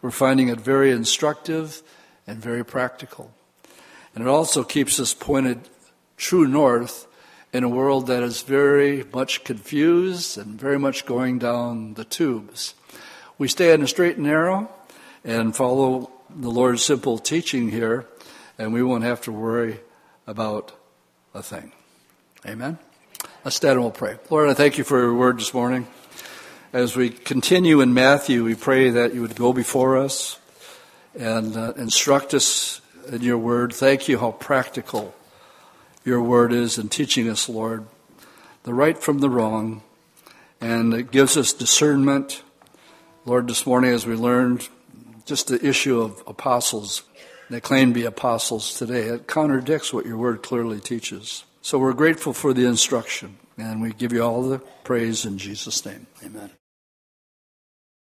we're finding it very instructive and very practical. And it also keeps us pointed true north in a world that is very much confused and very much going down the tubes. We stay on the straight and narrow and follow the Lord's simple teaching here, and we won't have to worry about a thing. Amen? Let's stand and we'll pray. Lord, I thank you for your word this morning. As we continue in Matthew, we pray that you would go before us and uh, instruct us in your word. Thank you how practical your word is in teaching us, Lord, the right from the wrong, and it gives us discernment. Lord, this morning as we learned just the issue of apostles, they claim to be apostles today, it contradicts what your word clearly teaches. So we're grateful for the instruction, and we give you all the praise in Jesus' name. Amen.